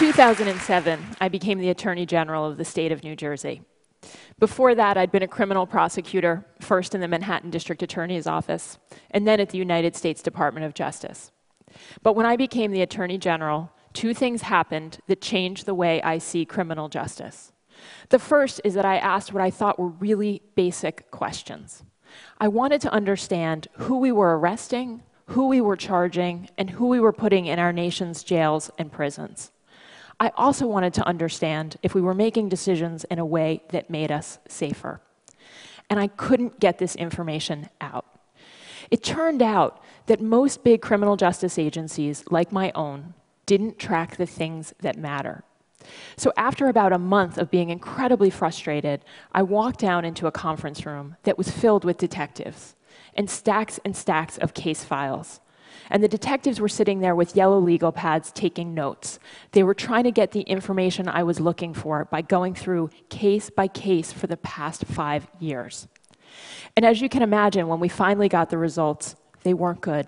2007, I became the Attorney General of the state of New Jersey. Before that, I'd been a criminal prosecutor, first in the Manhattan District Attorney's Office, and then at the United States Department of Justice. But when I became the Attorney General, two things happened that changed the way I see criminal justice. The first is that I asked what I thought were really basic questions. I wanted to understand who we were arresting, who we were charging, and who we were putting in our nation's jails and prisons. I also wanted to understand if we were making decisions in a way that made us safer. And I couldn't get this information out. It turned out that most big criminal justice agencies, like my own, didn't track the things that matter. So after about a month of being incredibly frustrated, I walked down into a conference room that was filled with detectives and stacks and stacks of case files. And the detectives were sitting there with yellow legal pads taking notes. They were trying to get the information I was looking for by going through case by case for the past five years. And as you can imagine, when we finally got the results, they weren't good.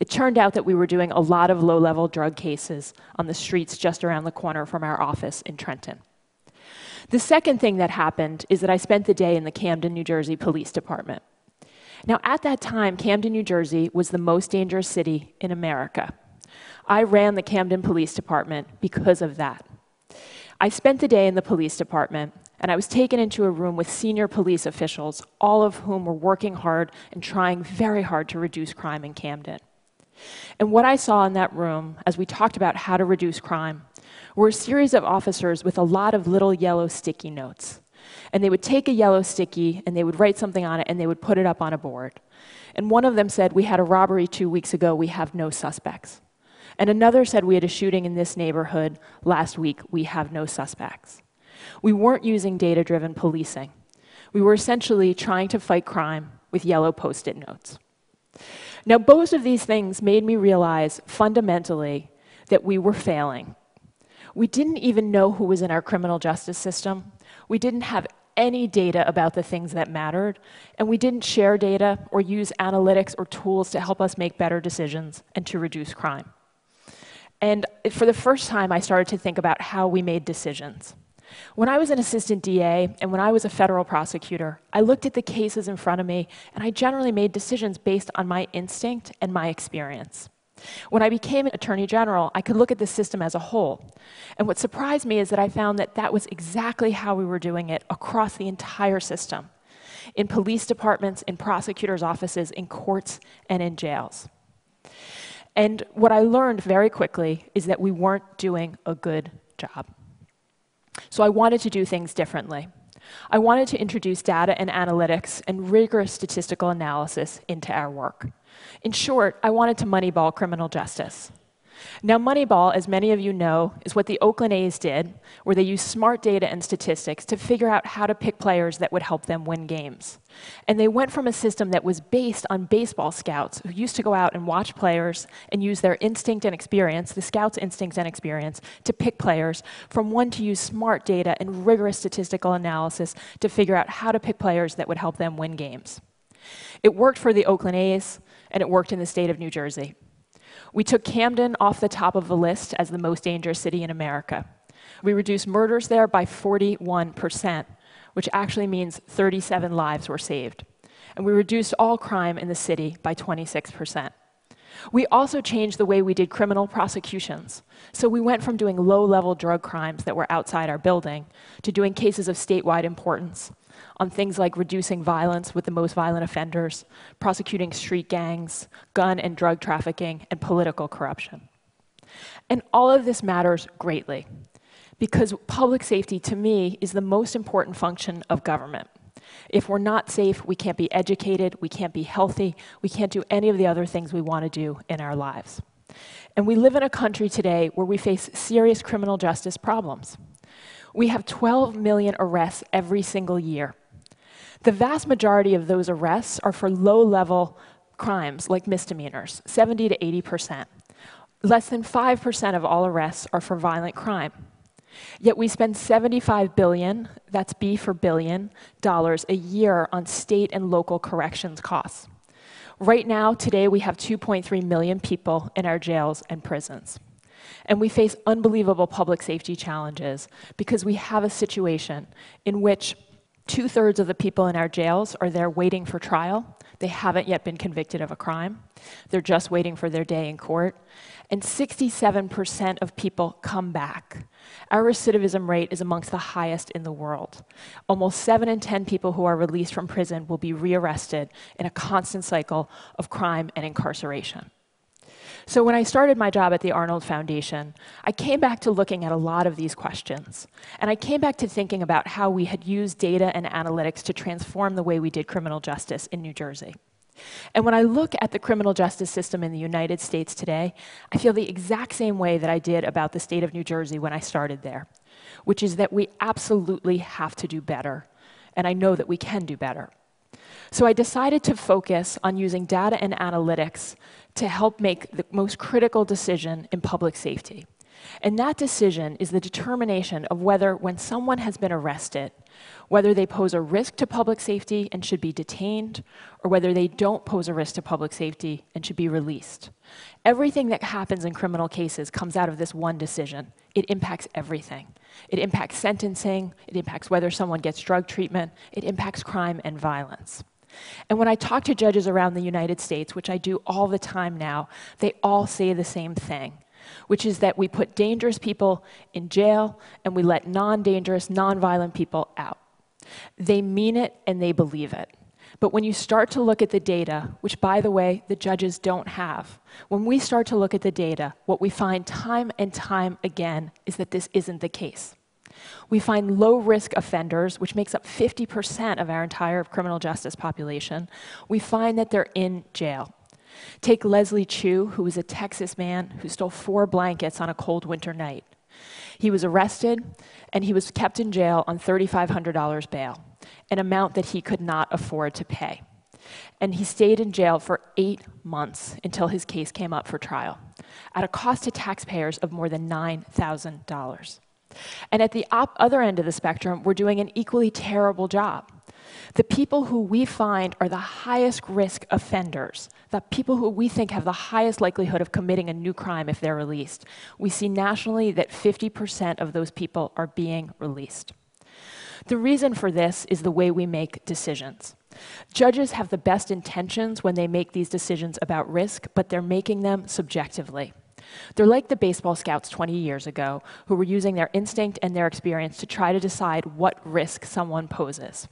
It turned out that we were doing a lot of low level drug cases on the streets just around the corner from our office in Trenton. The second thing that happened is that I spent the day in the Camden, New Jersey Police Department. Now, at that time, Camden, New Jersey was the most dangerous city in America. I ran the Camden Police Department because of that. I spent the day in the police department, and I was taken into a room with senior police officials, all of whom were working hard and trying very hard to reduce crime in Camden. And what I saw in that room, as we talked about how to reduce crime, were a series of officers with a lot of little yellow sticky notes. And they would take a yellow sticky and they would write something on it and they would put it up on a board. And one of them said, We had a robbery two weeks ago, we have no suspects. And another said, We had a shooting in this neighborhood last week, we have no suspects. We weren't using data driven policing. We were essentially trying to fight crime with yellow post it notes. Now, both of these things made me realize fundamentally that we were failing. We didn't even know who was in our criminal justice system. We didn't have any data about the things that mattered, and we didn't share data or use analytics or tools to help us make better decisions and to reduce crime. And for the first time, I started to think about how we made decisions. When I was an assistant DA and when I was a federal prosecutor, I looked at the cases in front of me and I generally made decisions based on my instinct and my experience. When I became Attorney General, I could look at the system as a whole. And what surprised me is that I found that that was exactly how we were doing it across the entire system in police departments, in prosecutors' offices, in courts, and in jails. And what I learned very quickly is that we weren't doing a good job. So I wanted to do things differently. I wanted to introduce data and analytics and rigorous statistical analysis into our work. In short, I wanted to moneyball criminal justice. Now, Moneyball, as many of you know, is what the Oakland A's did, where they used smart data and statistics to figure out how to pick players that would help them win games. And they went from a system that was based on baseball scouts who used to go out and watch players and use their instinct and experience, the scouts' instincts and experience, to pick players, from one to use smart data and rigorous statistical analysis to figure out how to pick players that would help them win games. It worked for the Oakland A's, and it worked in the state of New Jersey. We took Camden off the top of the list as the most dangerous city in America. We reduced murders there by 41%, which actually means 37 lives were saved. And we reduced all crime in the city by 26%. We also changed the way we did criminal prosecutions. So we went from doing low level drug crimes that were outside our building to doing cases of statewide importance on things like reducing violence with the most violent offenders, prosecuting street gangs, gun and drug trafficking, and political corruption. And all of this matters greatly because public safety, to me, is the most important function of government. If we're not safe, we can't be educated, we can't be healthy, we can't do any of the other things we want to do in our lives. And we live in a country today where we face serious criminal justice problems. We have 12 million arrests every single year. The vast majority of those arrests are for low level crimes like misdemeanors, 70 to 80%. Less than 5% of all arrests are for violent crime. Yet we spend 75 billion, that's B for billion, dollars a year on state and local corrections costs. Right now, today, we have 2.3 million people in our jails and prisons. And we face unbelievable public safety challenges because we have a situation in which two thirds of the people in our jails are there waiting for trial. They haven't yet been convicted of a crime. They're just waiting for their day in court. And 67% of people come back. Our recidivism rate is amongst the highest in the world. Almost 7 in 10 people who are released from prison will be rearrested in a constant cycle of crime and incarceration. So when I started my job at the Arnold Foundation, I came back to looking at a lot of these questions. And I came back to thinking about how we had used data and analytics to transform the way we did criminal justice in New Jersey. And when I look at the criminal justice system in the United States today, I feel the exact same way that I did about the state of New Jersey when I started there, which is that we absolutely have to do better. And I know that we can do better. So I decided to focus on using data and analytics to help make the most critical decision in public safety. And that decision is the determination of whether, when someone has been arrested, whether they pose a risk to public safety and should be detained, or whether they don't pose a risk to public safety and should be released. Everything that happens in criminal cases comes out of this one decision. It impacts everything. It impacts sentencing, it impacts whether someone gets drug treatment, it impacts crime and violence. And when I talk to judges around the United States, which I do all the time now, they all say the same thing, which is that we put dangerous people in jail and we let non dangerous, non violent people out. They mean it and they believe it. But when you start to look at the data, which by the way, the judges don't have, when we start to look at the data, what we find time and time again is that this isn't the case. We find low risk offenders, which makes up 50% of our entire criminal justice population. We find that they're in jail. Take Leslie Chew, who was a Texas man who stole four blankets on a cold winter night. He was arrested and he was kept in jail on $3,500 bail, an amount that he could not afford to pay. And he stayed in jail for eight months until his case came up for trial, at a cost to taxpayers of more than $9,000. And at the other end of the spectrum, we're doing an equally terrible job. The people who we find are the highest risk offenders, the people who we think have the highest likelihood of committing a new crime if they're released, we see nationally that 50% of those people are being released. The reason for this is the way we make decisions. Judges have the best intentions when they make these decisions about risk, but they're making them subjectively. They're like the baseball scouts 20 years ago who were using their instinct and their experience to try to decide what risk someone poses.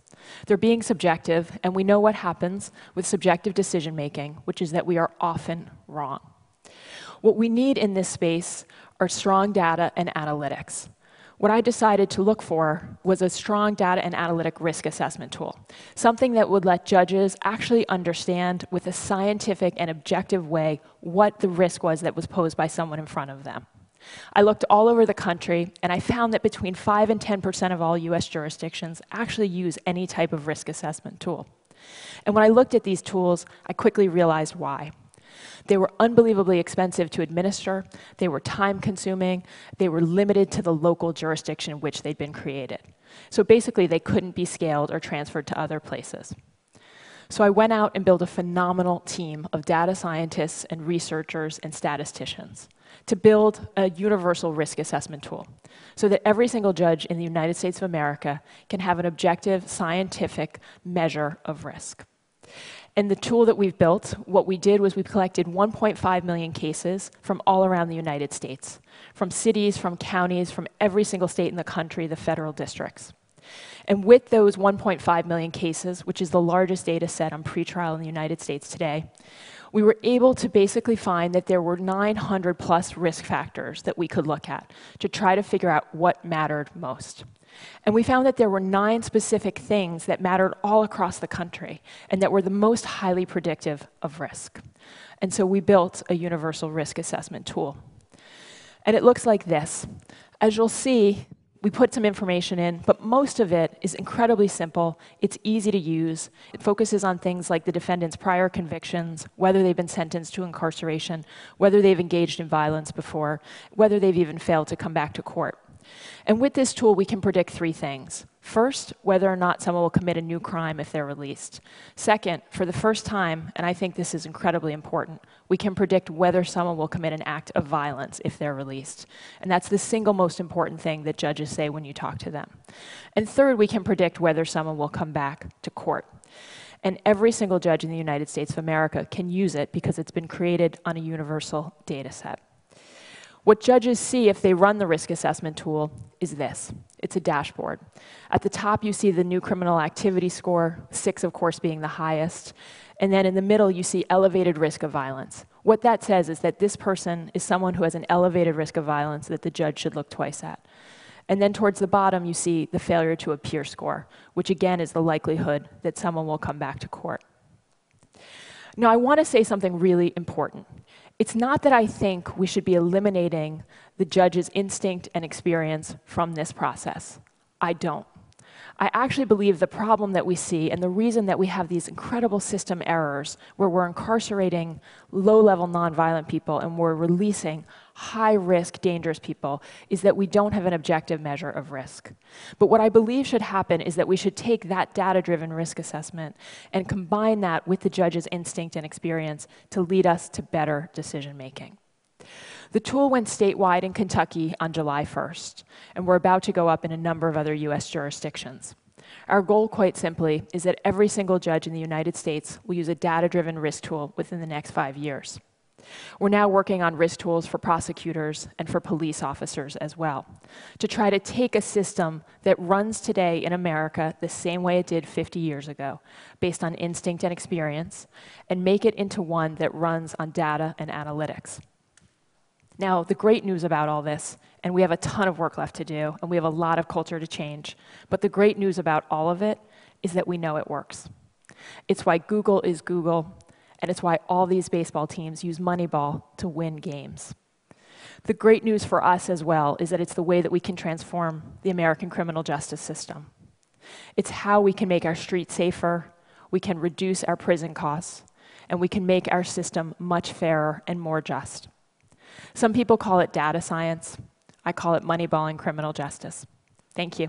They're being subjective, and we know what happens with subjective decision making, which is that we are often wrong. What we need in this space are strong data and analytics what I decided to look for was a strong data and analytic risk assessment tool, something that would let judges actually understand with a scientific and objective way what the risk was that was posed by someone in front of them. I looked all over the country and I found that between 5 and 10% of all US jurisdictions actually use any type of risk assessment tool. And when I looked at these tools, I quickly realized why. They were unbelievably expensive to administer, they were time consuming, they were limited to the local jurisdiction in which they'd been created. So basically, they couldn't be scaled or transferred to other places. So I went out and built a phenomenal team of data scientists and researchers and statisticians to build a universal risk assessment tool so that every single judge in the United States of America can have an objective scientific measure of risk. And the tool that we've built, what we did was we collected 1.5 million cases from all around the United States, from cities, from counties, from every single state in the country, the federal districts. And with those 1.5 million cases, which is the largest data set on pretrial in the United States today, we were able to basically find that there were 900 plus risk factors that we could look at to try to figure out what mattered most. And we found that there were nine specific things that mattered all across the country and that were the most highly predictive of risk. And so we built a universal risk assessment tool. And it looks like this. As you'll see, we put some information in, but most of it is incredibly simple. It's easy to use. It focuses on things like the defendant's prior convictions, whether they've been sentenced to incarceration, whether they've engaged in violence before, whether they've even failed to come back to court. And with this tool, we can predict three things First, whether or not someone will commit a new crime if they're released. Second, for the first time, and I think this is incredibly important, we can predict whether someone will commit an act of violence if they're released. And that's the single most important thing that judges say when you talk to them. And third, we can predict whether someone will come back to court. And every single judge in the United States of America can use it because it's been created on a universal data set. What judges see if they run the risk assessment tool is this. It's a dashboard. At the top, you see the new criminal activity score, six, of course, being the highest. And then in the middle, you see elevated risk of violence. What that says is that this person is someone who has an elevated risk of violence that the judge should look twice at. And then towards the bottom, you see the failure to appear score, which again is the likelihood that someone will come back to court. Now, I want to say something really important. It's not that I think we should be eliminating the judge's instinct and experience from this process. I don't. I actually believe the problem that we see and the reason that we have these incredible system errors where we're incarcerating low level nonviolent people and we're releasing high risk, dangerous people is that we don't have an objective measure of risk. But what I believe should happen is that we should take that data driven risk assessment and combine that with the judge's instinct and experience to lead us to better decision making. The tool went statewide in Kentucky on July 1st, and we're about to go up in a number of other US jurisdictions. Our goal, quite simply, is that every single judge in the United States will use a data driven risk tool within the next five years. We're now working on risk tools for prosecutors and for police officers as well to try to take a system that runs today in America the same way it did 50 years ago, based on instinct and experience, and make it into one that runs on data and analytics. Now, the great news about all this, and we have a ton of work left to do, and we have a lot of culture to change, but the great news about all of it is that we know it works. It's why Google is Google, and it's why all these baseball teams use Moneyball to win games. The great news for us as well is that it's the way that we can transform the American criminal justice system. It's how we can make our streets safer, we can reduce our prison costs, and we can make our system much fairer and more just. Some people call it data science. I call it moneyballing criminal justice. Thank you.